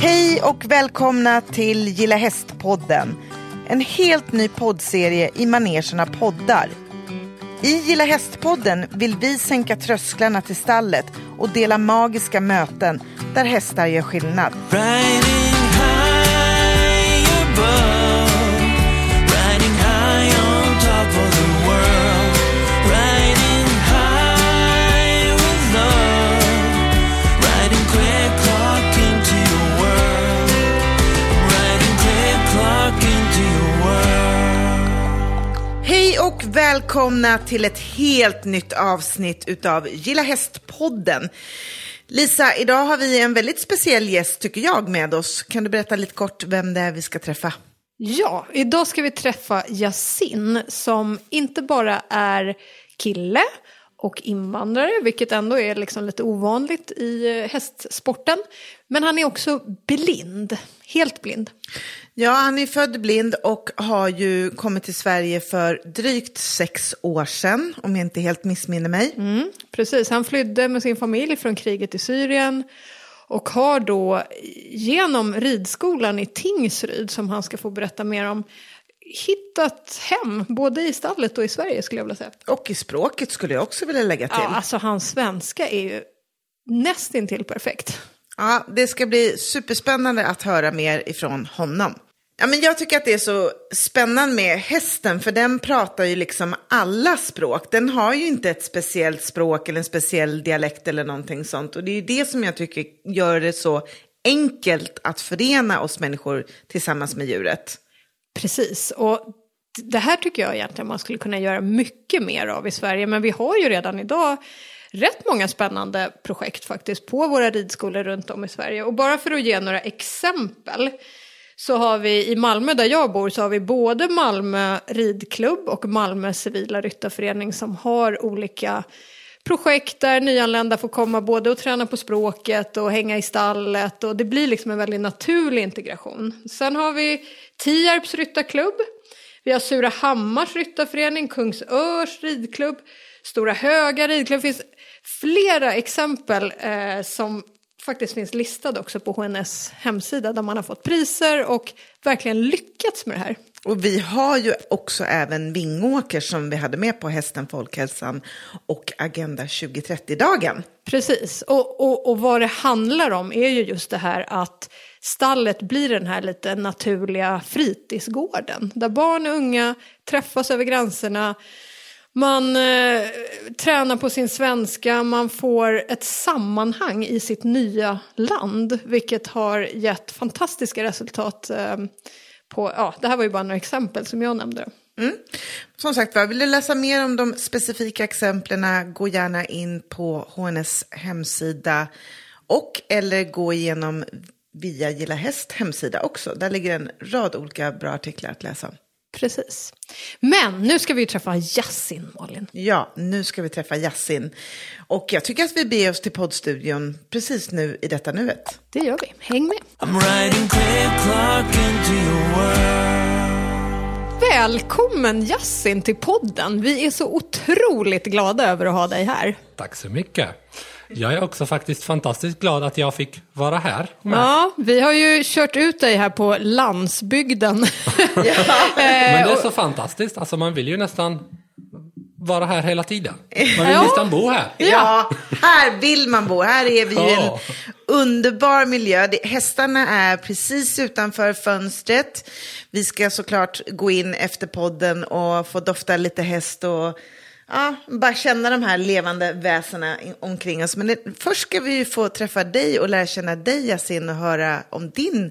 Hej och välkomna till Gilla Hästpodden. En helt ny poddserie i manegen poddar. I Gilla Hästpodden vill vi sänka trösklarna till stallet och dela magiska möten där hästar gör skillnad. Right välkomna till ett helt nytt avsnitt utav Gilla Hästpodden. Lisa, idag har vi en väldigt speciell gäst tycker jag med oss. Kan du berätta lite kort vem det är vi ska träffa? Ja, idag ska vi träffa Yasin som inte bara är kille och invandrare, vilket ändå är liksom lite ovanligt i eh, hästsporten. Men han är också blind, helt blind. Ja, han är född blind och har ju kommit till Sverige för drygt sex år sedan, om jag inte helt missminner mig. Mm, precis, han flydde med sin familj från kriget i Syrien och har då genom ridskolan i Tingsryd, som han ska få berätta mer om, hittat hem, både i stallet och i Sverige skulle jag vilja säga. Och i språket skulle jag också vilja lägga till. Ja, alltså hans svenska är ju nästintill perfekt. Ja, det ska bli superspännande att höra mer ifrån honom. Ja, men jag tycker att det är så spännande med hästen, för den pratar ju liksom alla språk. Den har ju inte ett speciellt språk eller en speciell dialekt eller någonting sånt. Och det är ju det som jag tycker gör det så enkelt att förena oss människor tillsammans med djuret. Precis, och det här tycker jag egentligen man skulle kunna göra mycket mer av i Sverige. Men vi har ju redan idag rätt många spännande projekt faktiskt på våra ridskolor runt om i Sverige. Och bara för att ge några exempel så har vi i Malmö där jag bor så har vi både Malmö ridklubb och Malmö civila ryttarförening som har olika projekt där nyanlända får komma både och träna på språket och hänga i stallet och det blir liksom en väldigt naturlig integration. Sen har vi Tierps ryttarklubb, vi har Surahammars ryttarförening, Kungsörs ridklubb, Stora Höga ridklubb. Det finns flera exempel eh, som faktiskt finns listade också på HNS hemsida där man har fått priser och verkligen lyckats med det här. Och vi har ju också även Vingåker som vi hade med på Hästen, Folkhälsan och Agenda 2030-dagen. Precis, och, och, och vad det handlar om är ju just det här att stallet blir den här lite naturliga fritidsgården där barn och unga träffas över gränserna. Man eh, tränar på sin svenska, man får ett sammanhang i sitt nya land, vilket har gett fantastiska resultat. Eh, på, ja, det här var ju bara några exempel som jag nämnde. Mm. Som sagt var, vill du läsa mer om de specifika exemplen, gå gärna in på HNS hemsida och eller gå igenom via Gilla Häst hemsida också. Där ligger en rad olika bra artiklar att läsa. Precis. Men nu ska vi ju träffa Yasin, Malin. Ja, nu ska vi träffa Yasin. Och jag tycker att vi beger oss till poddstudion precis nu i detta nuet. Det gör vi. Häng med. I'm riding quick clock into your world. Välkommen Yasin till podden. Vi är så otroligt glada över att ha dig här. Tack så mycket. Jag är också faktiskt fantastiskt glad att jag fick vara här. med. Ja, vi har ju kört ut dig här på landsbygden. Men det är så fantastiskt. Alltså man vill ju nästan vara här hela tiden. Man vill Ja. nästan bo här. Ja, här vill man bo. Här är vi ju en Ja. underbar miljö. Hästarna är precis utanför fönstret. Vi ska såklart gå in efter podden och få dofta lite häst och ja, bara känna de här levande väsena omkring oss. Men det, först ska vi ju få träffa dig och lära känna dig Yasin och höra om din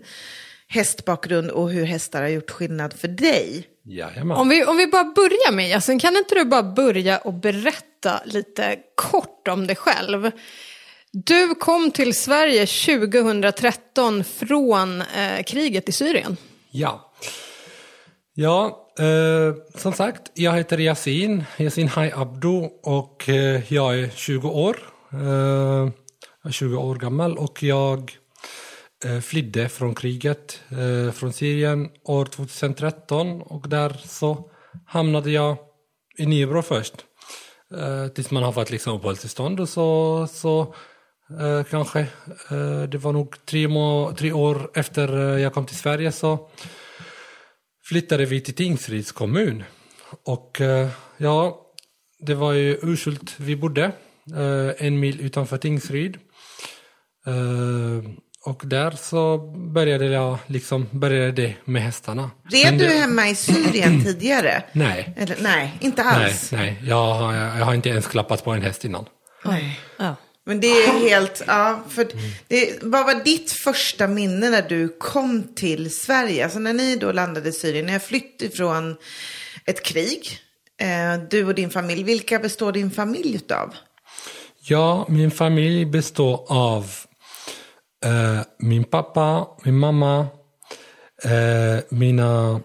hästbakgrund och hur hästar har gjort skillnad för dig. Jajamän. Om vi, om vi bara börjar med Yasin, kan inte du bara börja och berätta lite kort om dig själv? Du kom till Sverige 2013 från eh, kriget i Syrien. Ja. Ja, eh, som sagt, jag heter Yasin, Yasin Hai Abdo och eh, jag är 20 år. Eh, jag är 20 år gammal och jag eh, flydde från kriget eh, från Syrien år 2013 och där så hamnade jag i Nybro först. Eh, tills man har fått liksom uppehållstillstånd och så, så eh, kanske. Eh, det var nog tre, må- tre år efter eh, jag kom till Sverige så flyttade vi till Tingsryds kommun. Och eh, ja, det var ju Urshult vi bodde, eh, en mil utanför Tingsryd. Eh, och där så började jag liksom, började det med hästarna. Red du hemma i Syrien tidigare? Nej, Eller, nej, inte nej, alls. nej. Jag, har- jag har inte ens klappat på en häst innan. Nej. Men det är helt, ja, för det, vad var ditt första minne när du kom till Sverige? Alltså när ni då landade i Syrien, när jag flytt ifrån ett krig, eh, du och din familj, vilka består din familj utav? Ja, min familj består av eh, min pappa, min mamma, eh, mina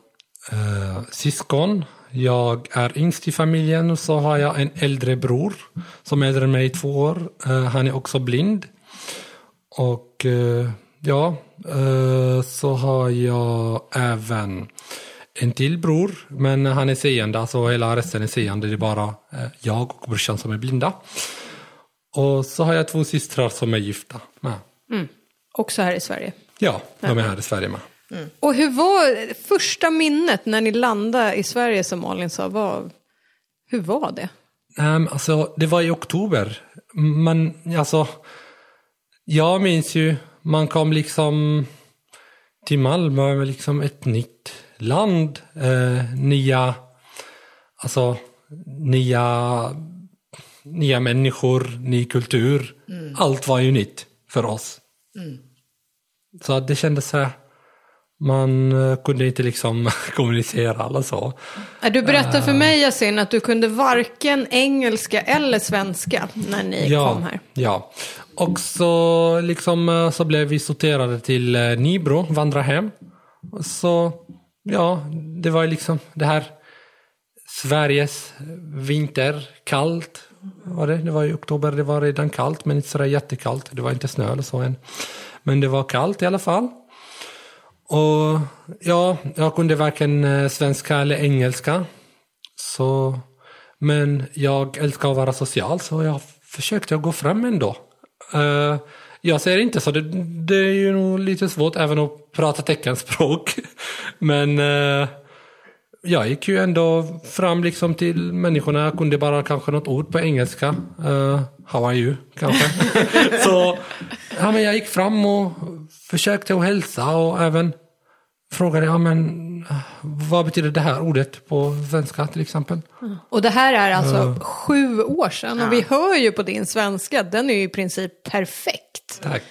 eh, syskon. Jag är yngst i familjen och så har jag en äldre bror som är äldre än mig i två år. Eh, han är också blind. Och eh, ja, eh, så har jag även en till bror, men han är seende, alltså hela resten är seende. Det är bara jag och brorsan som är blinda. Och så har jag två systrar som är gifta med. Också här i Sverige. Ja, de är här i Sverige med. Och hur var första minnet när ni landade i Sverige som Malin sa? Var, hur var det? Um, alltså, det var i oktober. Man, alltså, jag minns ju, man kom liksom till Malmö med liksom ett nytt land. Eh, nya, alltså, nya, nya människor, ny kultur. Allt var ju nytt för oss. Så att det kändes så här, man eh, kunde inte liksom kommunicera eller så. Ja, Du berättade för mig Yasin att du kunde varken engelska eller svenska när ni kom här. Ja, och så, liksom, eh, så blev vi sorterade till eh, Nybro, vandrarhem. Så ja, det var liksom det här Sveriges vinter, kallt. Var det? det var i oktober, det var redan kallt men inte sådär jättekallt. Det var inte snö eller så än. Men det var kallt i alla fall. Och ja, jag kunde varken eh, svenska eller engelska. Så, men jag älskar att vara social så jag försökte gå fram ändå. Uh, jag säger inte så, det, det är ju nog lite svårt även att prata teckenspråk. Men eh, jag gick ju ändå fram liksom till människorna, jag kunde bara kanske något ord på engelska. Uh, how are you? Kanske. så ja, men jag gick fram och försökte att hälsa och även frågade ja, men, vad betyder det här ordet på svenska till exempel. Och det här är alltså sju år sedan och vi hör ju på din svenska, den är ju i princip perfekt. Tack.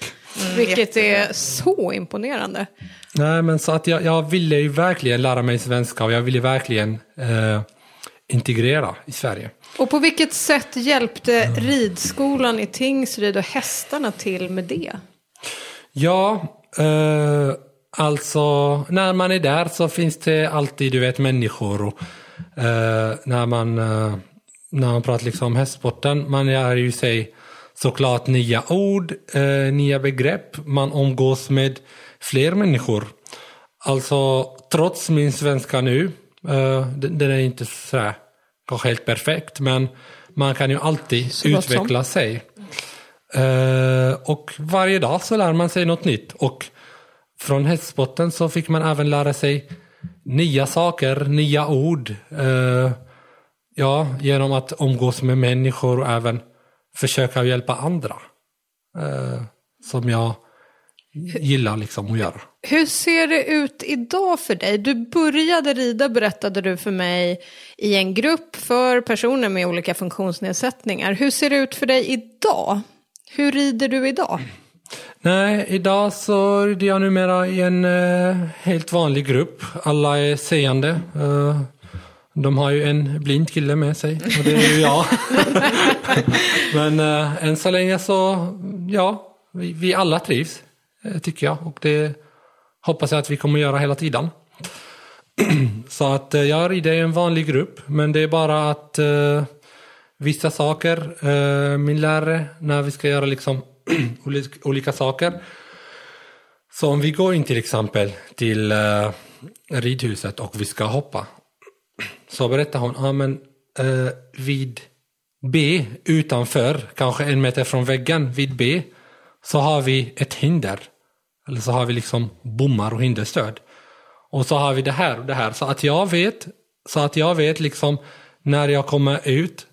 Vilket är så imponerande. Nej, men så att jag, jag ville ju verkligen lära mig svenska och jag ville verkligen eh, integrera i Sverige. Och på vilket sätt hjälpte ridskolan i Tingsryd och hästarna till med det? Ja, eh, alltså när man är där så finns det alltid du vet människor. Och, eh, när, man, eh, när man pratar liksom om hästsporten, man lär ju sig såklart nya ord, eh, nya begrepp, man omgås med fler människor. Alltså trots min svenska nu, eh, den, är inte sådär kanske helt perfekt, men man kan ju alltid Så gott som. utveckla sig. Eh, och varje dag så lär man sig något nytt. Och från hästsporten så fick man även lära sig nya saker, nya ord. Eh, ja, genom att umgås med människor och även försöka hjälpa andra. Eh, som jag gillar liksom att göra. Hur ser det ut idag för dig? Du började rida, berättade du för mig, i en grupp för personer med olika funktionsnedsättningar. Hur ser det ut för dig idag? Hur rider du idag? Nej, idag så rider jag numera i en eh, helt vanlig grupp. Alla är seende. Eh, de har ju en blind kille med sig och det är ju jag. Men eh, än så länge så, ja, vi, vi alla trivs, eh, tycker jag. Och det hoppas jag att vi kommer göra hela tiden. så att eh, jag rider i en vanlig grupp, men det är bara att eh, vissa saker, eh, min lärare, när vi ska göra liksom olika, saker. Så om vi går in till exempel till eh, ridhuset och vi ska hoppa. Så berättar hon, ja men eh, vid B utanför, kanske en meter från väggen, vid B, så har vi ett hinder. Eller så har vi liksom bommar och hinderstöd. Och så har vi det här och det här. Så att jag vet, så att jag vet liksom när jag kommer ut,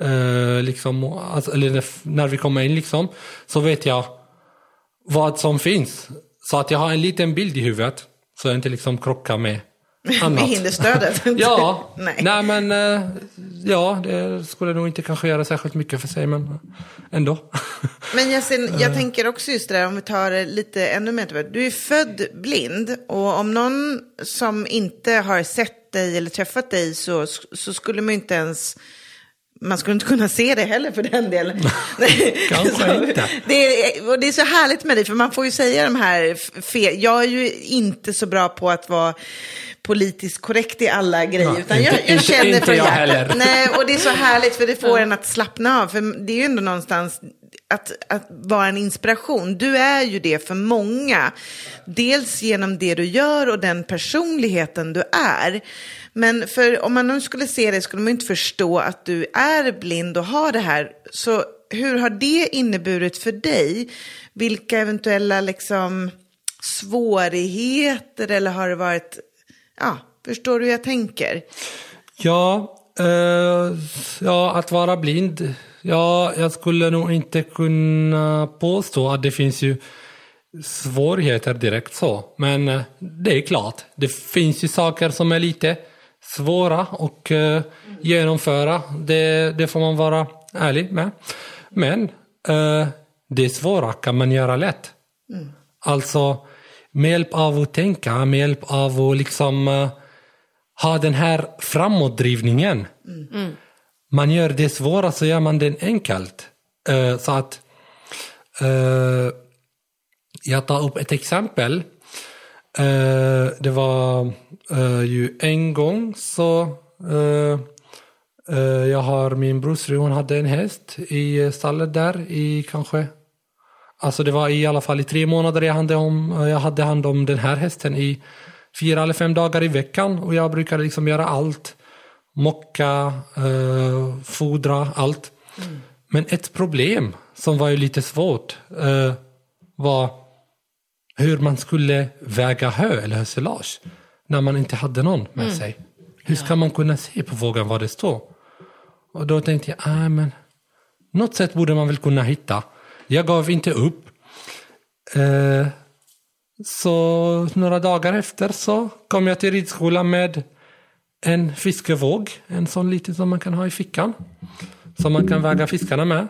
eh, liksom, alltså, eller när- vi kommer in liksom, så vet jag vad som finns. Så att jag har en liten bild i huvudet. Så jag inte liksom krockar med annat. Med hinderstödet. ja, Nej. nej. men eh, ja, det skulle nog inte kanske göra särskilt mycket för sig, men ändå. Men Yasin, jag tänker också just det där, om vi tar det lite ännu mer. Du är född blind och om någon som inte har sett dig eller träffat dig så, så skulle man inte ens man skulle inte kunna se det heller för den delen. Kanske inte. Det är, och det är så härligt med dig, för man får ju säga de här fel. Jag är ju inte så bra på att vara politiskt korrekt i alla grejer. Nej, utan inte- jag, jag inte- känner inte från jag hjärtat. heller. Nej, och det är så härligt för det får en att slappna av. För det är ju ändå någonstans att, att vara en inspiration. Du är ju det för många. Dels genom det du gör och den personligheten du är. Men för om man nu skulle se dig skulle man inte förstå att du är blind och har det här. Så hur har det inneburit för dig? Vilka eventuella liksom svårigheter eller har det varit, ja, förstår du hur jag tänker? Ja, eh, ja, att vara blind. Ja, jag skulle nog inte kunna påstå att det finns ju svårigheter direkt så. Men eh, det är klart, det finns ju saker som är lite svåra att eh, genomföra. Det, det får man vara ärlig med. Men eh, det svåra kan man göra lätt. Alltså med hjälp av att tänka, med hjälp av att liksom eh, ha den här framåtdrivningen. Man gör det svåra så gör man det enkelt. Så att jag tar upp ett exempel. Eh, det var eh, ju en gång så eh, eh, jag har min brorsfru, hon hade en häst i stallet där i kanske Alltså det var i alla fall i tre månader jag hade, om, jag hade hand om den här hästen i fyra eller fem dagar i veckan och jag brukade liksom göra allt. Mocka, eh, fodra, allt. Men ett problem som var ju lite svårt eh, var hur man skulle väga hö eller hösilage när man inte hade någon med sig. Hur ska man kunna se på vågen vad det står? Och då tänkte jag, ah, men något sätt borde man väl kunna hitta. Jag gav inte upp. Eh, så några dagar efter så kom jag till ridskolan med en fiskevåg. En sån liten som man kan ha i fickan. Som man kan väga fiskarna med.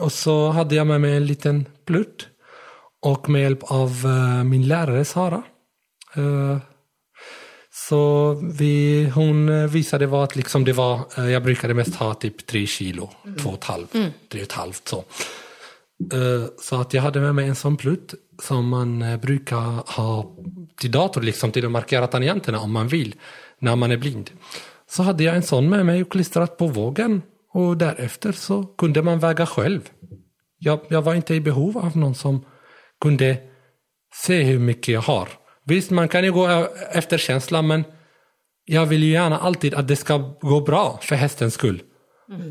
Och så hade jag med mig en liten plutt. Och med hjälp av eh, min lärare Sara. eh, så vi, hon eh, visade vad att liksom det var, jag brukade mest ha typ tre kilo, två och ett halvt, tre och ett halvt så. Så att jag hade med mig en sån plutt som man brukar ha till dator, liksom till att markera tangenterna om man vill, när man är blind. Så hade jag en sån med mig och klistrat på vågen och därefter så kunde man väga själv. Jag, jag var inte i behov av någon som kunde se hur mycket jag har. Visst, man kan ju gå efter känslan, men jag vill ju gärna alltid att det ska gå bra för hästens skull.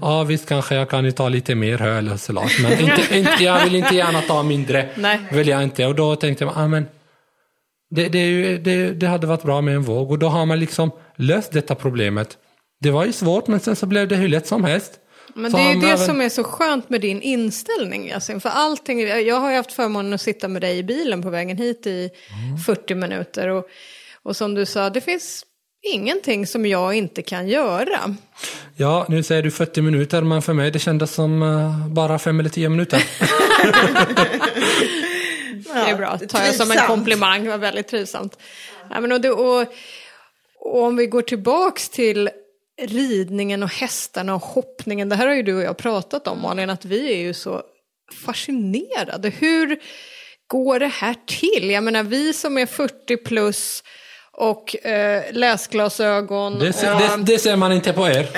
Ja, visst kanske jag kan ju ta lite mer hö eller hösilage, men inte, inte, jag vill inte gärna ta mindre. Nej. Vill jag inte. Och då tänkte jag, ah, men det, det, ju, det, det hade varit bra med en våg. Och då har man liksom löst detta problemet. Det var ju svårt, men sen så blev det hur lätt som helst. Men det är ju det även- som är så skönt med din inställning Yasin. För allting, jag har ju haft förmånen att sitta med dig i bilen på vägen hit i Mm. 40 minuter. Och, och som du sa, det finns ingenting som jag inte kan göra. Ja, nu säger du 40 minuter, men för mig det kändes som eh, bara 5 eller 10 minuter. det är bra, tar jag som en komplimang, det var väldigt trivsamt. Ja, men och, det, och, och om vi går tillbaks till ridningen och hästarna och hoppningen, det här har ju du och jag pratat om Malin, att vi är ju så fascinerade. Hur går det här till? Jag menar vi som är 40 plus och eh, läsglasögon. Det, och, ser- det, det ser man inte på er.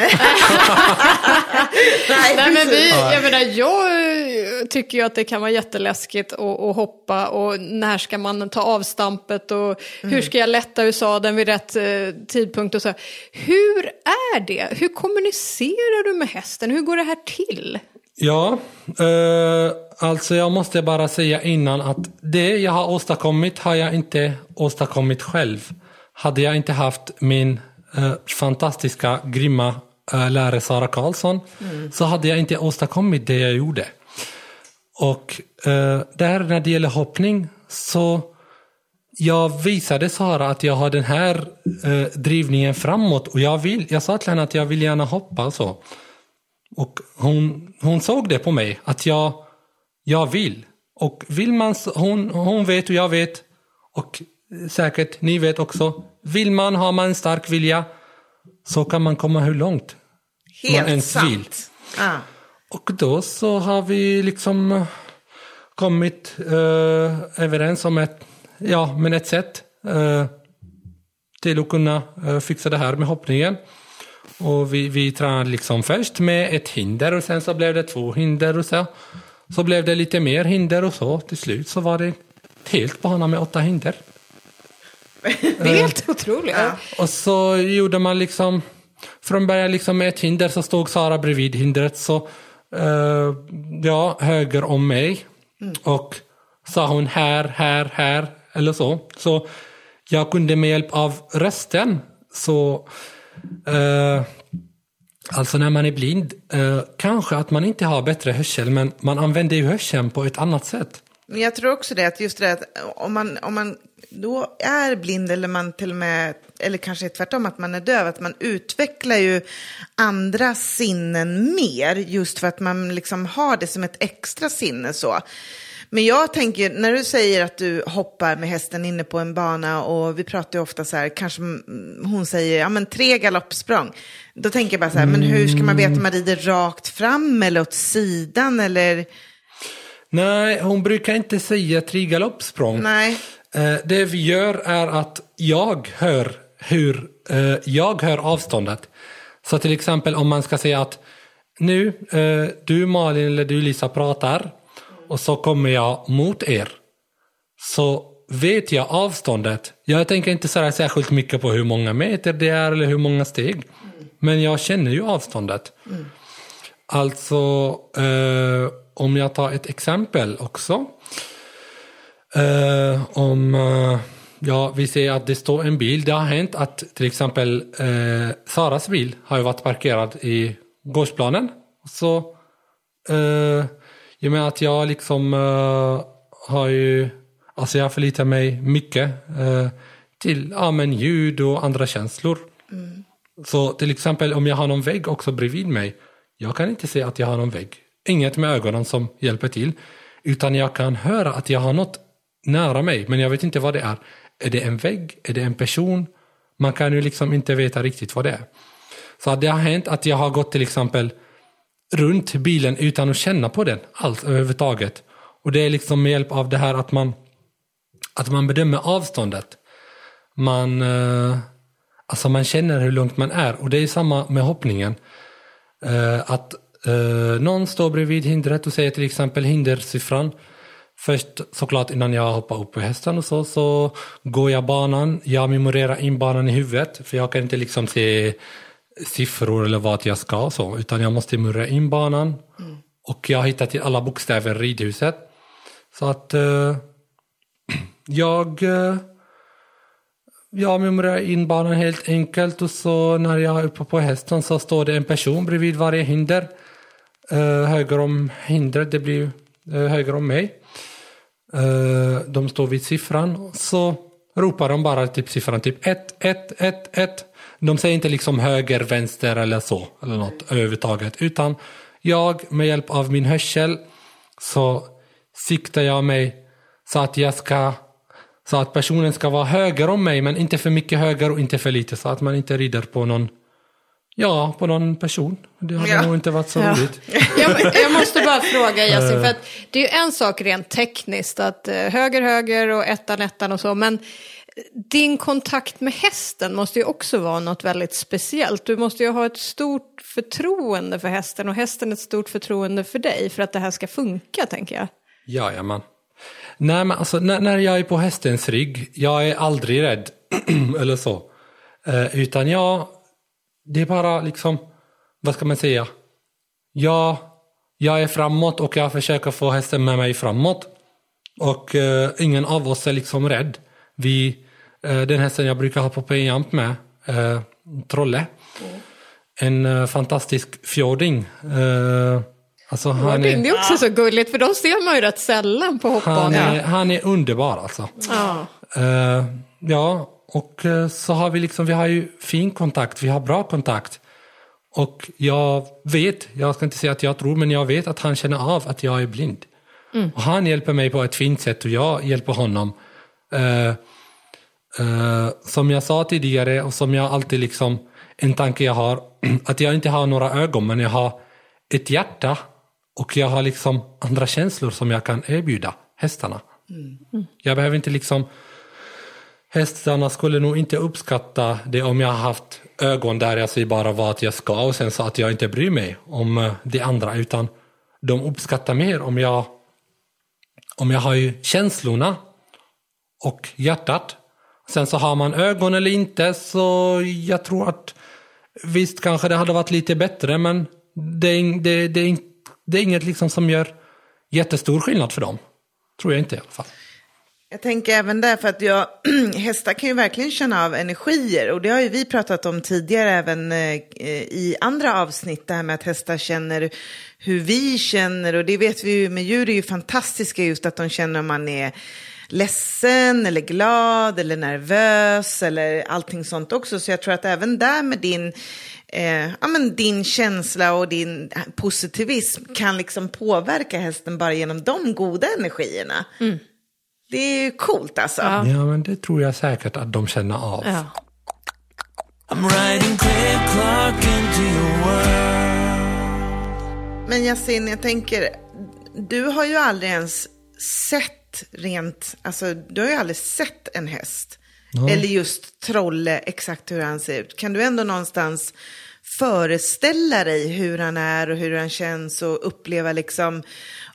Nej, Nej, men vi, jag, menar, jag eh, tycker ju att det kan vara jätteläskigt att, att hoppa och när ska man ta avstampet och hur ska jag lätta ur sadeln vid rätt eh, tidpunkt och så. Hur är det? Hur kommunicerar du med hästen? Hur går det här till? Ja, eh, alltså jag måste bara säga innan att det jag har åstadkommit har jag inte åstadkommit själv. Hade jag inte haft min eh, fantastiska, grymma eh, lärare Sara Karlsson så hade jag inte åstadkommit det jag gjorde. Och eh, där när det gäller hoppning så jag visade Sara att jag har den här eh, drivningen framåt och jag vill, jag sa till henne att jag vill gärna hoppa och så. Och hon, hon såg det på mig, att jag, jag vill. Och vill man, hon, hon vet och jag vet, och säkert ni vet också, vill man, har man en stark vilja, så kan man komma hur långt man Helt ens vill. sant. Ja. Och då så har vi liksom eh, kommit eh, överens om ett, ja, men ett sätt eh, till att kunna eh, fixa det här med hoppningen. Och vi, vi tränade liksom först med ett hinder och sen så blev det två hinder och så. Så blev det lite mer hinder och så till slut så var det helt bana med åtta hinder. Det är helt otroligt. Ja. Och så gjorde man liksom, från början liksom med ett hinder så stod Sara bredvid hindret så, eh, ja, höger om mig. Och sa hon här, här, här eller så. Så jag kunde med hjälp av rösten så, eh, alltså när man är blind, eh, kanske att man inte har bättre hörsel men man använder ju hörseln på ett annat sätt. Men jag tror också det, att just det att om man, om man då är blind eller man till och med, eller kanske tvärtom att man är döv, att man utvecklar ju andra sinnen mer just för att man liksom har det som ett extra sinne så. Men jag tänker, när du säger att du hoppar med hästen inne på en bana och vi pratar ju ofta så här, kanske mm, hon säger, ja men tre galoppsprång. Då tänker jag bara så här, men hur ska man veta om man rider rakt fram eller åt sidan eller? Nej, hon brukar inte säga tre galoppsprång. Nej. Eh, Det vi gör är att jag hör hur eh, jag hör avståndet. Så till exempel om man ska säga att nu, eh, du Malin eller du Lisa pratar och så kommer jag mot er. Så vet jag avståndet. Jag tänker inte säga särskilt mycket på hur många meter det är eller hur många steg. Men jag känner ju avståndet. Alltså, eh, om jag tar ett exempel också. Eh, om eh, ja, vi ser att det står en bil. Det har hänt att till exempel eh, Saras bil har ju varit parkerad i gårdsplanen. Så eh, i och med att jag liksom eh, har ju, alltså jag förlitar mig mycket eh, till ja, men ljud och andra känslor. Så till exempel om jag har någon vägg också bredvid mig. Jag kan inte se att jag har någon vägg. Inget med ögonen som hjälper till. Utan jag kan höra att jag har något nära mig. Men jag vet inte vad det är. Är det en vägg? Är det en person? Man kan ju liksom inte veta riktigt vad det är. Så det har hänt att jag har gått till exempel runt bilen utan att känna på den alls överhuvudtaget. Och det är liksom med hjälp av det här att man, att man bedömer avståndet. Man, eh, alltså man känner hur långt man är. Och det är samma med hoppningen. Eh, att eh, någon står bredvid hindret och säger till exempel hindersiffran. Först såklart innan jag hoppar upp på hästen och så, så går jag banan. Jag memorerar in banan i huvudet. För jag kan inte liksom se siffror eller vad jag ska och så. Utan jag måste memorera in banan. Och jag har hittat till alla bokstäver i ridhuset. Så att eh, jag eh, jag memorerar in banan helt enkelt och så när jag är uppe på hästen så står det en person bredvid varje hinder. Eh, höger om hindret, det blir eh, höger om mig. Eh, de står vid siffran. Så ropar de bara typ siffran typ 1, 1, 1, 1. De säger inte liksom höger, vänster eller så. Eller något överhuvudtaget. Utan jag med hjälp av min hörsel så siktar jag mig så att jag ska så att personen ska vara höger om mig men inte för mycket höger och inte för lite så att man inte rider på någon Ja, på någon person. Det hade Ja. nog inte varit så Ja. roligt. jag, jag måste bara fråga Yasin, för att det är ju en sak rent tekniskt att eh, höger, höger och ettan, ettan och så, men din kontakt med hästen måste ju också vara något väldigt speciellt. Du måste ju ha ett stort förtroende för hästen och hästen ett stort förtroende för dig för att det här ska funka, tänker jag. Jajamän. Nej, men alltså, när, när jag är på hästens rygg, jag är aldrig rädd. eller så. Eh, utan jag, det är bara liksom, vad ska man säga? Jag jag är framåt och jag försöker få hästen med mig framåt. Och eh, ingen av oss är liksom rädd. Vi, eh, den hästen jag brukar ha på pejamp med, eh, Trolle, en eh, fantastisk fjording. Eh, alltså han Det är, är också så gulligt, för de ser man ju rätt sällan på han, hoppbanan. är, han är underbar alltså. Ja. Eh, ja, och eh, så har vi liksom, vi har ju fin kontakt, vi har bra kontakt. Och jag vet, jag ska inte säga att jag tror, men jag vet att han känner av att jag är blind. Och han hjälper mig på ett fint sätt och jag hjälper honom. Eh, eh, som jag sa tidigare och som jag alltid liksom, en tanke jag har, att jag inte har några ögon men jag har ett hjärta och jag har liksom andra känslor som jag kan erbjuda hästarna. Jag behöver inte liksom Hästarna skulle nog inte uppskatta det om jag har haft ögon där jag säger bara vad jag ska och sen så att jag inte bryr mig om eh, det andra utan de uppskattar mer om jag om jag har ju känslorna och hjärtat. Sen så har man ögon eller inte så jag tror att visst kanske det hade varit lite bättre men det är, det, det, är, det är inget liksom som gör jättestor skillnad för dem. Tror jag inte i alla fall. Jag tänker även där, för att jag, hästar kan ju verkligen känna av energier. Och det har ju vi pratat om tidigare även eh, i andra avsnitt. Det här med att hästar känner hur vi känner. Och det vet vi ju med djur är ju fantastiska just att de känner om man är ledsen eller glad eller nervös eller allting sånt också. Så jag tror att även där med din, eh, ja, men din känsla och din positivism kan liksom påverka hästen bara genom de goda energierna. Mm. Det är ju coolt alltså. Ja. Ja men det tror jag säkert att de känner av. Ja. I'm riding Craig Clark into your world. Men Yasin, jag tänker, du har ju aldrig ens sett rent, alltså du har ju aldrig sett en häst. Eller just Trolle, exakt hur han ser ut. Kan du ändå någonstans föreställa dig hur han är och hur han känns och uppleva liksom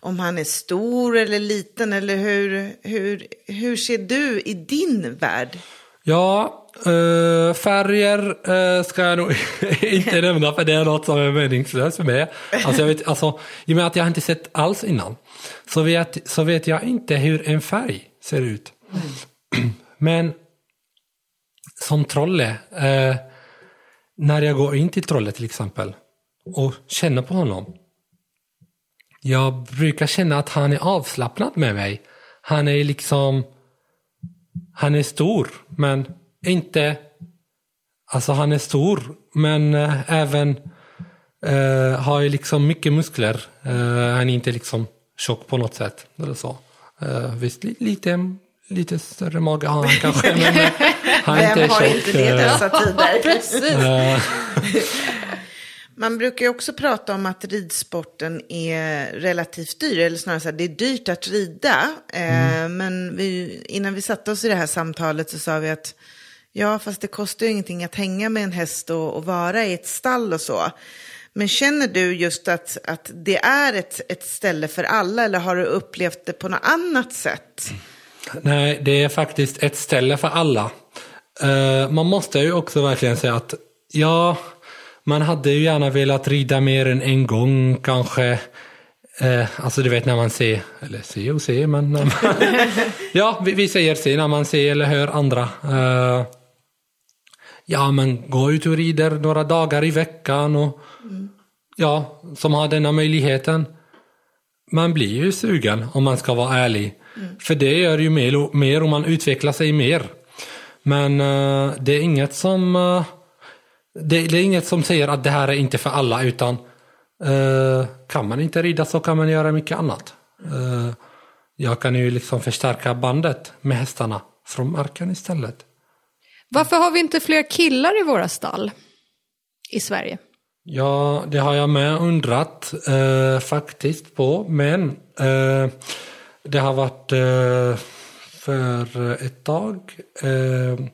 om han är stor eller liten eller hur, hur, hur ser du i din värld? Ja, eh, färger eh, ska jag nog inte nämna för det är något som är meningslöst för mig. Alltså, jag vet, alltså, I och med att jag inte sett alls innan så vet, så vet jag inte hur en färg ser ut. Men som Trolle, eh, när jag går in till Trolle till exempel och känner på honom. Jag brukar känna att han är avslappnad med mig. Han är liksom han är stor, men inte... Alltså han är stor, men eh, även eh, har ju liksom mycket muskler. Eh, han är inte liksom tjock på något sätt. Eller så. Eh, visst, li, lite, lite större mage har han kanske, men han är Vem inte har tjock. inte det i dessa tider? Man brukar ju också prata om att ridsporten är relativt dyr, eller snarare så här, det är dyrt att rida. Eh, men vi, innan vi satte oss i det här samtalet så sa vi att ja, fast det kostar ju ingenting att hänga med en häst och, och vara i ett stall och så. Men känner du just att, att det är ett, ett ställe för alla eller har du upplevt det på något annat sätt? Nej, det är faktiskt ett ställe för alla. Eh, man måste ju också verkligen säga att ja, man hade ju gärna velat rida mer än en gång kanske. Eh, alltså du vet när man ser, eller ser och ser, men när eh, man, ja, vi, vi säger se när man ser eller hör andra. Eh, ja, men gå ut och rider några dagar i veckan och ja, som har denna möjligheten. Man blir ju sugen om man ska vara ärlig. För det gör ju mer och, mer och man utvecklar sig mer. Men eh, det är inget som eh, det, det är inget som säger att det här är inte för alla utan eh, kan man inte rida så kan man göra mycket annat. Eh, jag kan ju liksom förstärka bandet med hästarna från marken istället. Varför har vi inte fler killar i våra stall i Sverige? Ja, det har jag med undrat eh, faktiskt på, men eh, det har varit eh, för ett tag eh,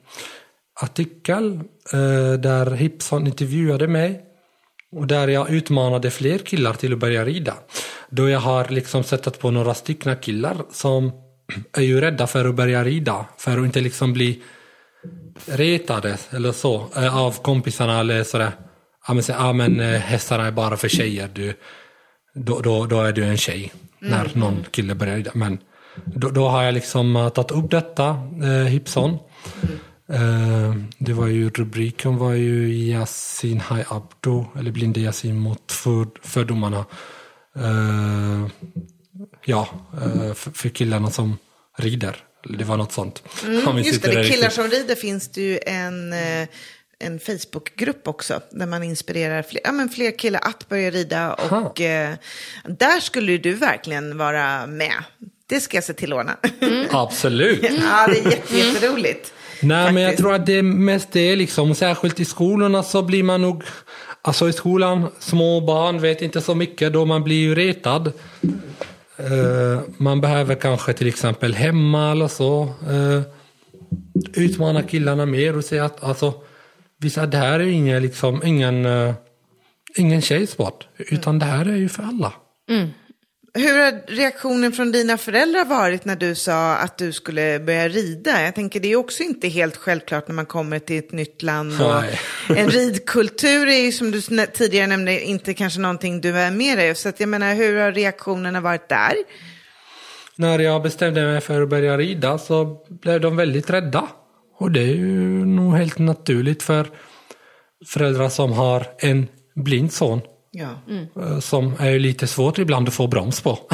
artikel eh, där Hipson intervjuade mig och där jag utmanade fler killar till att börja rida. Då jag har liksom sättat på några stycken killar som är ju rädda för att börja rida, för att inte liksom bli retade eller så eh, av kompisarna eller sådär. Ja men, så, ja, men eh, hästarna är bara för tjejer. Du, då, då, då är det en tjej när någon kille börjar rida. Men då, då har jag liksom tagit upp detta, eh, Hipson. Eh, det var ju rubriken var ju Yasin Hai Abdo, eller Blinde Yasin mot för, fördomarna. Eh, ja, eh, för, killarna som rider. Det var något sånt. Mm, Just det, det killar riktigt. som rider finns det ju en, eh, en Facebookgrupp också. Där man inspirerar fler, ja, men fler killar att börja rida. Och eh, där skulle du verkligen vara med. Det ska jag se till att ordna. Absolut. ja, det är jätte, Nej, men jag tror att det är mest det liksom, särskilt i skolorna så blir man nog, alltså i skolan, små barn vet inte så mycket då man blir ju retad. Eh, man behöver kanske till exempel hemma eller så eh, utmana killarna mer och säga att alltså, vissa, det här är ingen, liksom, ingen, uh, ingen tjejsport, utan det här är ju för alla. Hur har reaktionen från dina föräldrar varit när du sa att du skulle börja rida? Jag tänker det är också inte helt självklart när man kommer till ett nytt land. En ridkultur är ju som du tidigare nämnde inte kanske någonting du är med dig. Så att jag menar, hur har reaktionerna varit där? När jag bestämde mig för att börja rida så blev de väldigt rädda. Och det är ju nog helt naturligt för föräldrar som har en blind son. Ja. eh, Som är lite svårt ibland att få broms på.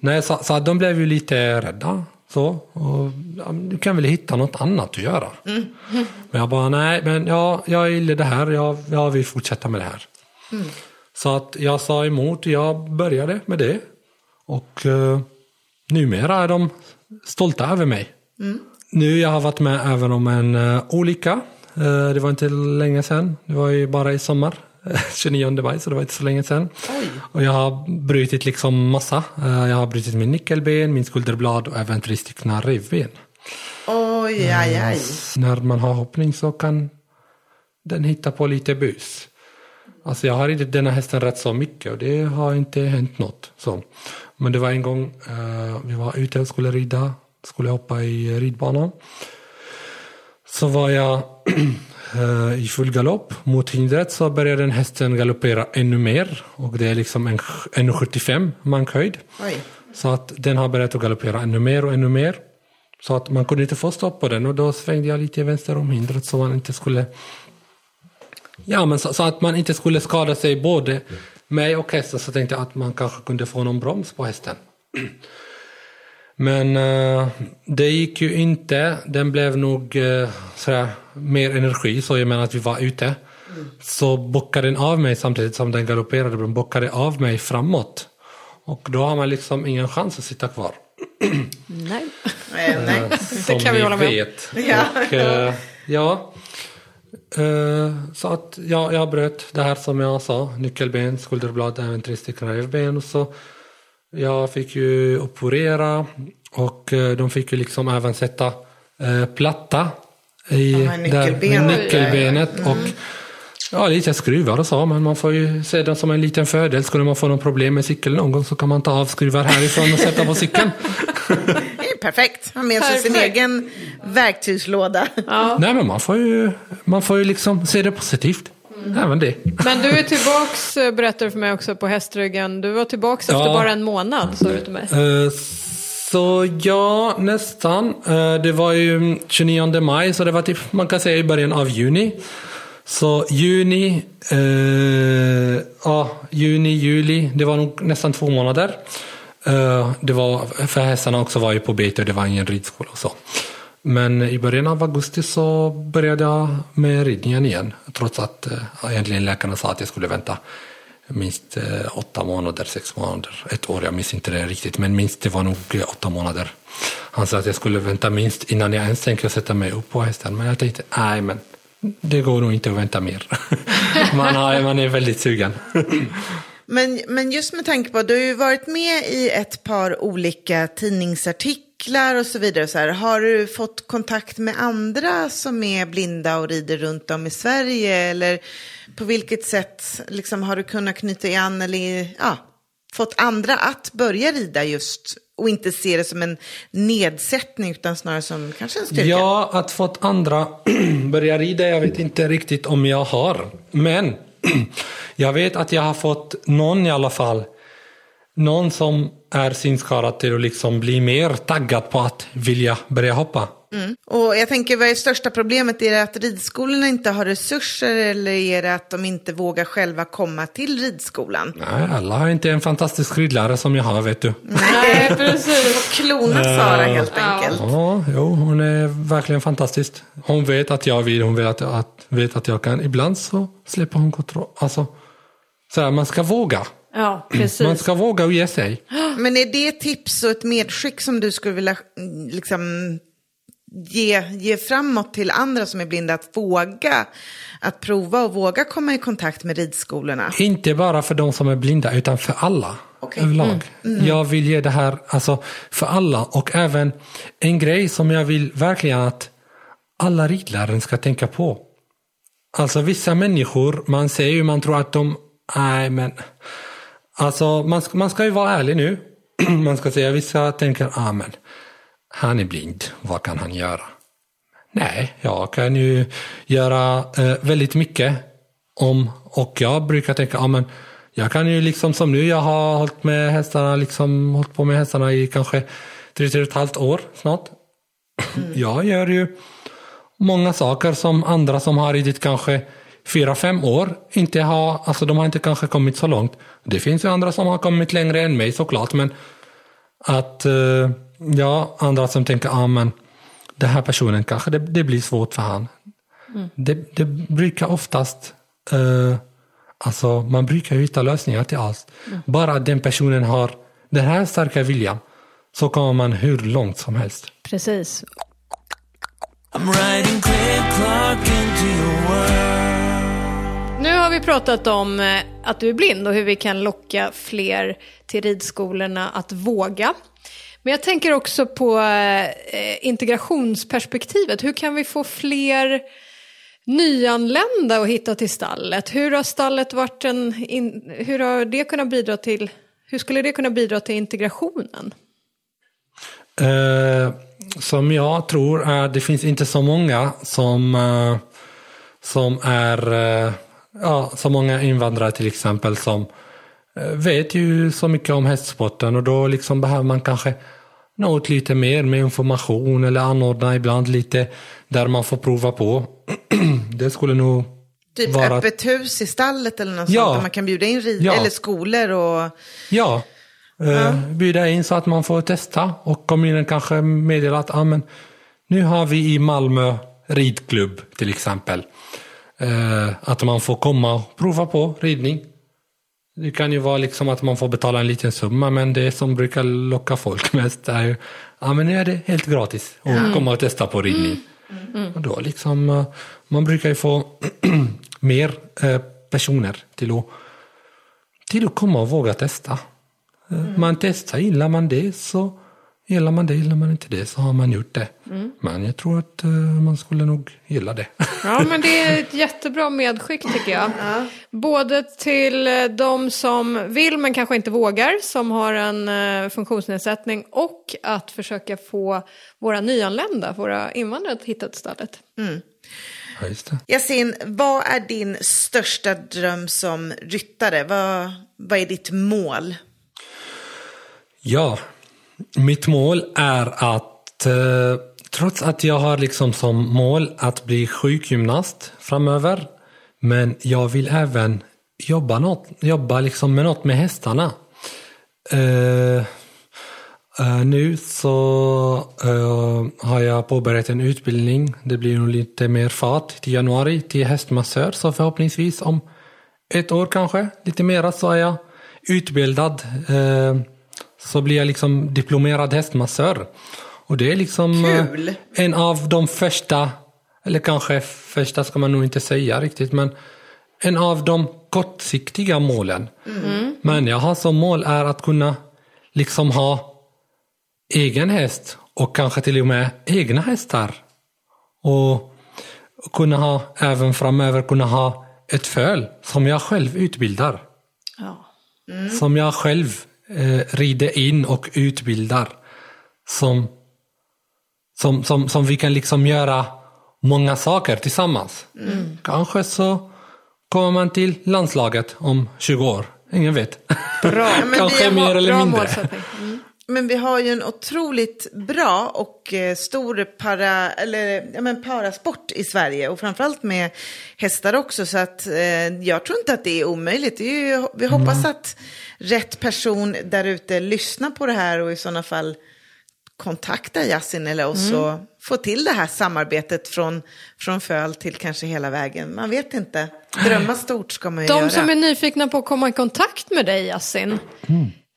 Nej, så, så att de blev ju lite rädda. Så, och, ja, du kan väl hitta något annat att göra. Men jag bara, nej, men ja, jag gillar det här, jag, jag vill fortsätta med det här. Så att jag sa emot, jag började med det. Och eh, numera är de stolta över mig. Nu jag har varit med även om en uh, olycka. Eh, det var inte länge sedan, det var ju bara i sommar. 29 maj, så det var inte så länge sedan. Och jag har brutit liksom massa. Eh, jag har brutit min nyckelben, min skulderblad och även tre stycken revben. Oj, aj, aj. När man har hoppning så kan den hitta på lite bus. Alltså jag har ridit denna hästen rätt så mycket och det har inte hänt något. Så. Men det var en gång eh, vi var ute och skulle rida, skulle hoppa i ridbanan. Så var jag eh, i full galopp mot hindret så började den hästen galoppera ännu mer. Och det är liksom en 1,75 mankhöjd. Oj. Så att den har börjat att galoppera ännu mer och ännu mer. Så att man kunde inte få stopp på den och då svängde jag lite vänster om hindret så man inte skulle Ja, men så, så att man inte skulle skada sig både mig och hästen så tänkte jag att man kanske kunde få någon broms på hästen. Men eh, det gick ju inte. Den blev nog eh, sådär, mer energi, så jag menar att vi var ute. Så bockade den av mig samtidigt som den galopperade. Den bockade av mig framåt. Och då har man liksom ingen chans att sitta kvar. Nej. Eh, nej. Som kan vi hålla med om. vet. Ja. Och, eh, ja. Eh, så att ja, jag bröt det här som jag sa. Nyckelben, skulderblad, även tre stycken revben. Och så jag fick ju operera och eh, de fick ju liksom även sätta eh, platta i Ja, där, nyckelbenet. med nyckelbenet. Och ja, lite skruvar och så, men man får ju se det som en liten fördel. Skulle man få någon problem med cykeln någon gång så kan man ta av skruvar härifrån och sätta på cykeln. Det är perfekt. Ha med sig sin egen verktygslåda. Nej, men man får ju, man får ju liksom se det positivt. Även det. Men du är tillbaks, eh, berättar du för mig också, på hästryggen. Du var tillbaks efter Ja. bara en månad, sa du till mig. Eh, Så ja, nästan. Eh, Det var ju 29 maj, så det var typ, man kan säga i början av juni. Så juni, eh, ja, juni, juli, det var nog nästan två månader. Det var, för hästarna också var ju på bete och det var ingen ridskola och så. Men i början av augusti så började jag med ridningen igen. Trots att eh, egentligen läkarna sa att jag skulle vänta minst eh, åtta månader, sex månader, ett år. Jag minns inte det riktigt, men minst det var nog eh, åtta månader. Han sa att jag skulle vänta minst innan jag ens tänker sätta mig upp på hästen. Men jag tänkte, nej men det går nog inte att vänta mer. man, har, man är väldigt sugen. Men, men just med tanke på att du har ju varit med i ett par olika tidningsartiklar cyklar och så vidare. Så här, har du fått kontakt med andra som är blinda och rider runt om i Sverige? Eller på vilket sätt liksom, har du kunnat knyta an eller ja, fått andra att börja rida just och inte se det som en nedsättning utan snarare som kanske en styrka? Ja, att fått andra börja rida, jag vet inte riktigt om jag har. Men jag vet att jag har fått någon i alla fall, någon som är synskadad till att liksom bli mer taggad på att vilja börja hoppa. Och jag tänker, vad är största problemet? Är det att ridskolorna inte har resurser eller är det att de inte vågar själva komma till ridskolan? Nej, alla har inte en fantastisk ridlärare som jag har, vet du. Nej, precis. Och klonat Sara helt enkelt. Ja, jo, hon är verkligen fantastisk. Hon vet att jag vill, hon vet att, att, vet att jag kan. Ibland så släpper hon kontroll. Alltså, så här, man ska våga. Ja, Man precis. ska våga och ge sig. Men är det ett tips och ett medskick som du skulle vilja mm, liksom, ge, ge framåt till andra som är blinda? Att våga, att prova och våga komma i kontakt med ridskolorna? Inte bara för de som är blinda, utan för alla. Okej. Överlag. Jag vill ge det här alltså, för alla. Och även en grej som jag vill verkligen att alla ridlärare ska tänka på. Alltså vissa människor, man ser ju, man tror att de, nej men. Alltså man, ska- man ska ju vara ärlig nu. man ska säga, vissa tänker, ah men. Han är blind, vad kan han göra? Nej, jag kan ju göra eh, väldigt mycket om, och jag brukar tänka, ja men jag kan ju liksom som nu, jag har hållit med hästarna, liksom hållit på med hästarna i kanske tre, tre och ett halvt år snart. Jag gör ju många saker som andra som har ridit kanske fyra, fem år inte har, alltså de har inte kanske kommit så långt. Det finns ju andra som har kommit längre än mig såklart, men att eh, ja, andra som tänker, ja men den här personen kanske det, det blir svårt för han. Det, det brukar oftast, eh, alltså man brukar hitta lösningar till allt. Bara att den personen har den här starka viljan så kommer man hur långt som helst. precis. I'm riding Clark into your world. Nu har vi pratat om eh, att du är blind och hur vi kan locka fler till ridskolorna att våga. Men jag tänker också på eh, eh, integrationsperspektivet. Hur kan vi få fler nyanlända att hitta till stallet? Hur har stallet varit en... Hur har det kunnat bidra till... Hur skulle det kunna bidra till integrationen? Eh, som jag tror är det finns inte så många som, eh, som är eh, ja, så många invandrare till exempel som eh, vet ju så mycket om hästsporten och då liksom behöver man kanske nå ut lite mer med information eller anordna ibland lite där man får prova på. det skulle nog Typ vara... öppet hus i stallet eller något Ja. sånt där man kan bjuda in rid- Ja. eller skolor och... Ja, eh, bjuda in så att man får testa och kommunen kanske meddelar att ah, men, nu har vi i Malmö ridklubb till exempel. Eh, att man får komma och prova på ridning. Det kan ju vara liksom att man får betala en liten summa men det som brukar locka folk mest är ju ja men nu är det helt gratis att komma och testa på ridning. Och då liksom, eh, man brukar ju få mer eh, personer till att till att komma och våga testa. Eh, Man testar, gillar man det så gillar man det, gillar man inte det så har man gjort det. Men jag tror att eh, man skulle nog gilla det. Ja, men det är ett jättebra medskick tycker jag. Både till eh, de som vill men kanske inte vågar, som har en eh, funktionsnedsättning och att försöka få våra nyanlända, våra invandrare att hitta till stallet. Ja, just det. Yasin, vad är din största dröm som ryttare? Vad, vad är ditt mål? Ja, mitt mål är att eh, trots att jag har liksom som mål att bli sjukgymnast framöver men jag vill även jobba, något, jobba liksom med något med hästarna. Eh, eh, nu så eh, har jag påbörjat en utbildning. Det blir nog lite mer fart till januari till hästmassör så förhoppningsvis om ett år kanske, lite mera så är jag utbildad. Eh, så blir jag liksom diplomerad hästmassör. Och det är liksom eh, Kul. en av de första, eller kanske första ska man nog inte säga riktigt, men en av de kortsiktiga målen. Men jag har som mål är att kunna liksom ha egen häst och kanske till och med egna hästar. Och kunna ha, även framöver kunna ha ett föl som jag själv utbildar. Ja. Som jag själv eh, rider in och utbildar. Som, som, som, som vi kan liksom göra många saker tillsammans. Kanske så kommer man till landslaget om 20 år? Ingen vet. Bra. Kanske mer eller mindre. Mm. Men vi har ju en otroligt bra och eh, stor para, eller, ja, men parasport i Sverige och framförallt med hästar också. Så att, eh, jag tror inte att det är omöjligt. Det är ju, vi hoppas att rätt person där ute lyssnar på det här och i sådana fall kontaktar Yasin eller oss och få till det här samarbetet från, från föl till kanske hela vägen. Man vet inte. Drömma stort ska man ju göra. De som är nyfikna på att komma i kontakt med dig, Yasin.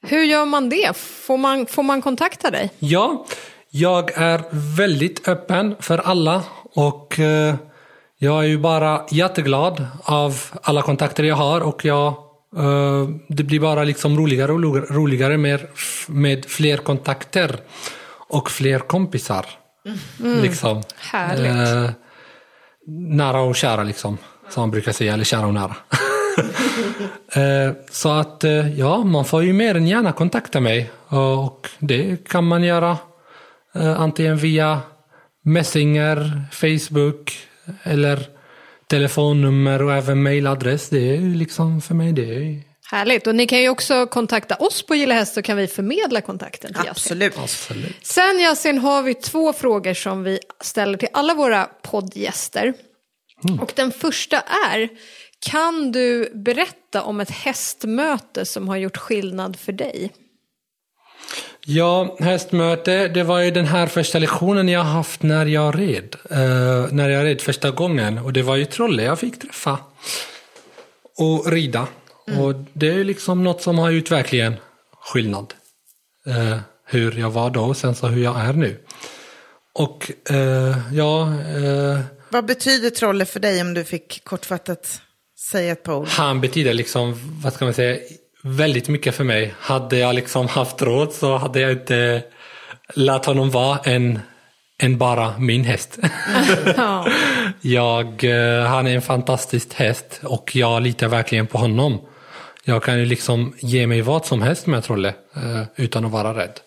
Hur gör man det? Får man, får man kontakta dig? Ja, jag är väldigt öppen för alla och eh, jag är ju bara jätteglad av alla kontakter jag har och jag, eh, det blir bara liksom roligare och roligare- med, med fler kontakter och fler kompisar. Liksom. Härligt. Eh, nära och kära liksom, som man brukar säga, eller kära och nära. Eh, Så att eh, ja, man får ju mer än gärna kontakta mig och det kan man göra eh, antingen via Messenger, Facebook eller telefonnummer och även mailadress. Det är liksom för mig det är Härligt. Och ni kan ju också kontakta oss på Gilla Häst så kan vi förmedla kontakten till. Absolut. absolut. Sen Yasin har vi två frågor som vi ställer till alla våra poddgäster. Och den första är, kan du berätta om ett hästmöte som har gjort skillnad för dig? Ja, hästmöte, det var ju den här första lektionen jag haft när jag red. Eh, när jag red första gången. Och det var ju Trolle jag fick träffa. Och rida. Och det är liksom något som har gjort verkligen skillnad. Eh, hur jag var då och sen så hur jag är nu. Och eh, ja, Vad betyder Trolle för dig om du fick kortfattat säga ett par ord? han betyder liksom, vad ska man säga, väldigt mycket för mig. Hade jag liksom haft råd så hade jag inte låtit honom vara en, en bara min häst. Ja. jag, eh, han är en fantastisk häst och jag litar verkligen på honom. Jag kan ju liksom ge mig vad som helst med Trolle eh, utan att vara rädd.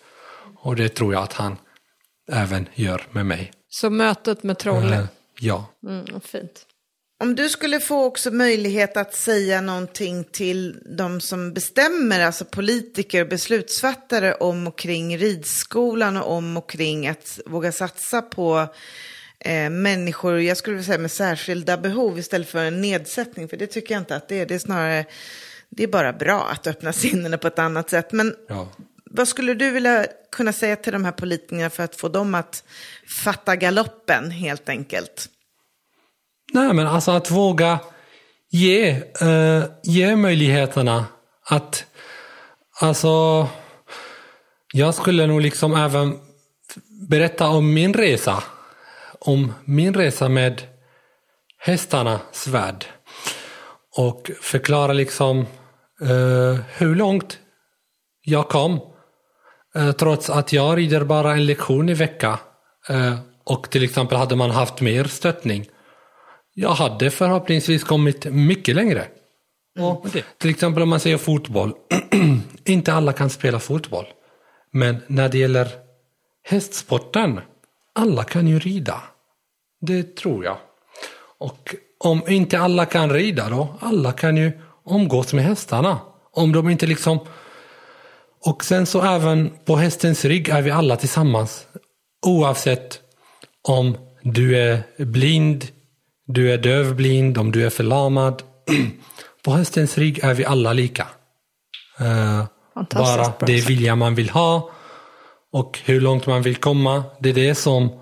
Och det tror jag att han även gör med mig. Så mötet med Trolle. Eh, ja. Mm, fint. Om du skulle få också möjlighet att säga någonting till de som bestämmer, alltså politiker och beslutsfattare om och kring ridskolan och om och kring att våga satsa på eh, människor, jag skulle vilja säga med särskilda behov istället för en nedsättning, för det tycker jag inte att det är. Det är snarare, det är bara bra att öppna sinnena på ett annat sätt. Men ja. vad skulle du vilja kunna säga till de här politikerna för att få dem att fatta galoppen helt enkelt? Nej, men alltså att våga ge, eh, ge möjligheterna att, alltså, jag skulle nog liksom även berätta om min resa. Om min resa med hästarnas värld. Och förklara liksom eh, hur långt jag kom. Eh, trots att jag rider bara en lektion i vecka. Eh, och till exempel hade man haft mer stöttning. Jag hade förhoppningsvis kommit mycket längre. Och till exempel om man säger fotboll. Inte alla kan spela fotboll. Men när det gäller hästsporten, alla kan ju rida. Det tror jag. Och om inte alla kan rida då, alla kan ju umgås med hästarna. Om de inte liksom... Och sen så även på hästens rygg är vi alla tillsammans. Oavsett om du är blind, du är dövblind, om du är förlamad. På hästens rygg är vi alla lika. Fantastiskt bara det vilja man vill ha och hur långt man vill komma. Det är, det som,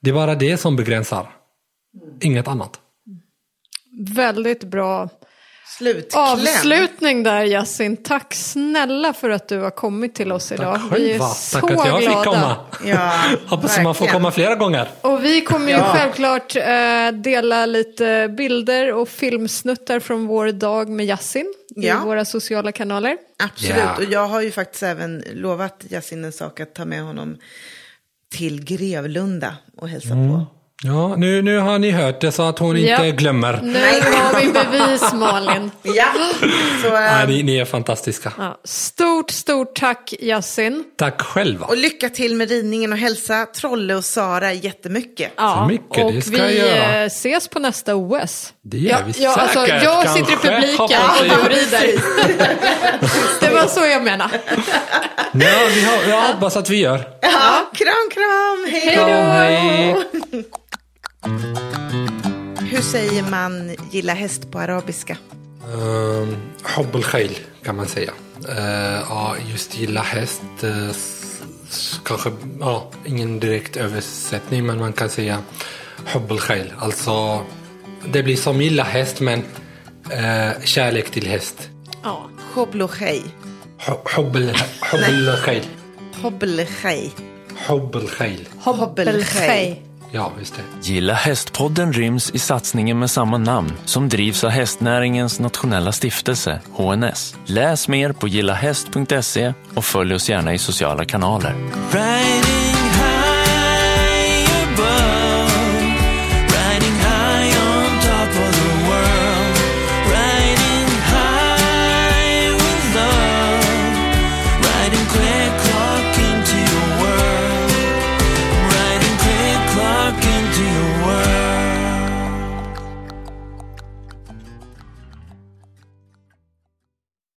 det är bara det som begränsar. Inget annat. Väldigt bra Slutkläm. avslutning där Yasin. Tack snälla för att du har kommit till oss idag. Tack vi är så Tack att jag fick glada. komma. Ja, Hoppas man får komma flera gånger. Och vi kommer ju Ja. självklart eh, dela lite bilder och filmsnuttar från vår dag med Yasin Ja. i våra sociala kanaler. Absolut, Ja. och jag har ju faktiskt även lovat Yasin en sak att ta med honom till Grevlunda och hälsa på. Ja, nu, nu har ni hört det så att hon Ja. inte glömmer. Nu har vi bevis Malin. Ja, så, eh, Nej, ni, ni är fantastiska. Ja, stort, stort tack Yasin. Tack själva. och lycka till med ridningen och hälsa Trolle och Sara jättemycket. Ja, Så mycket, och det ska vi jag göra. eh, ses på nästa OS. Det gör vi ja, alltså, säkert, Jag sitter i kanske. publiken och du rider. Det var så jag menade. Ja, vi har, jag hoppas att vi gör. Ja, kram, kram, hej Hej då! Hur säger man gilla häst på arabiska? Um, Hobb al-Khail kan man säga. Uh, ja, just gilla häst. eh, s- kanske, ja, ingen direkt översättning men man kan säga Hobb al-Khail. Alltså, det blir som gilla häst men uh, kärlek till häst. Ja. Hobb al- Hobb al-Khail. Hobblechej. Hobb al-Khail. Ja, just det. Gilla hästpodden ryms i satsningen med samma namn som drivs av hästnäringens nationella stiftelse, HNS. Läs mer på gillahäst.se och följ oss gärna i sociala kanaler. Right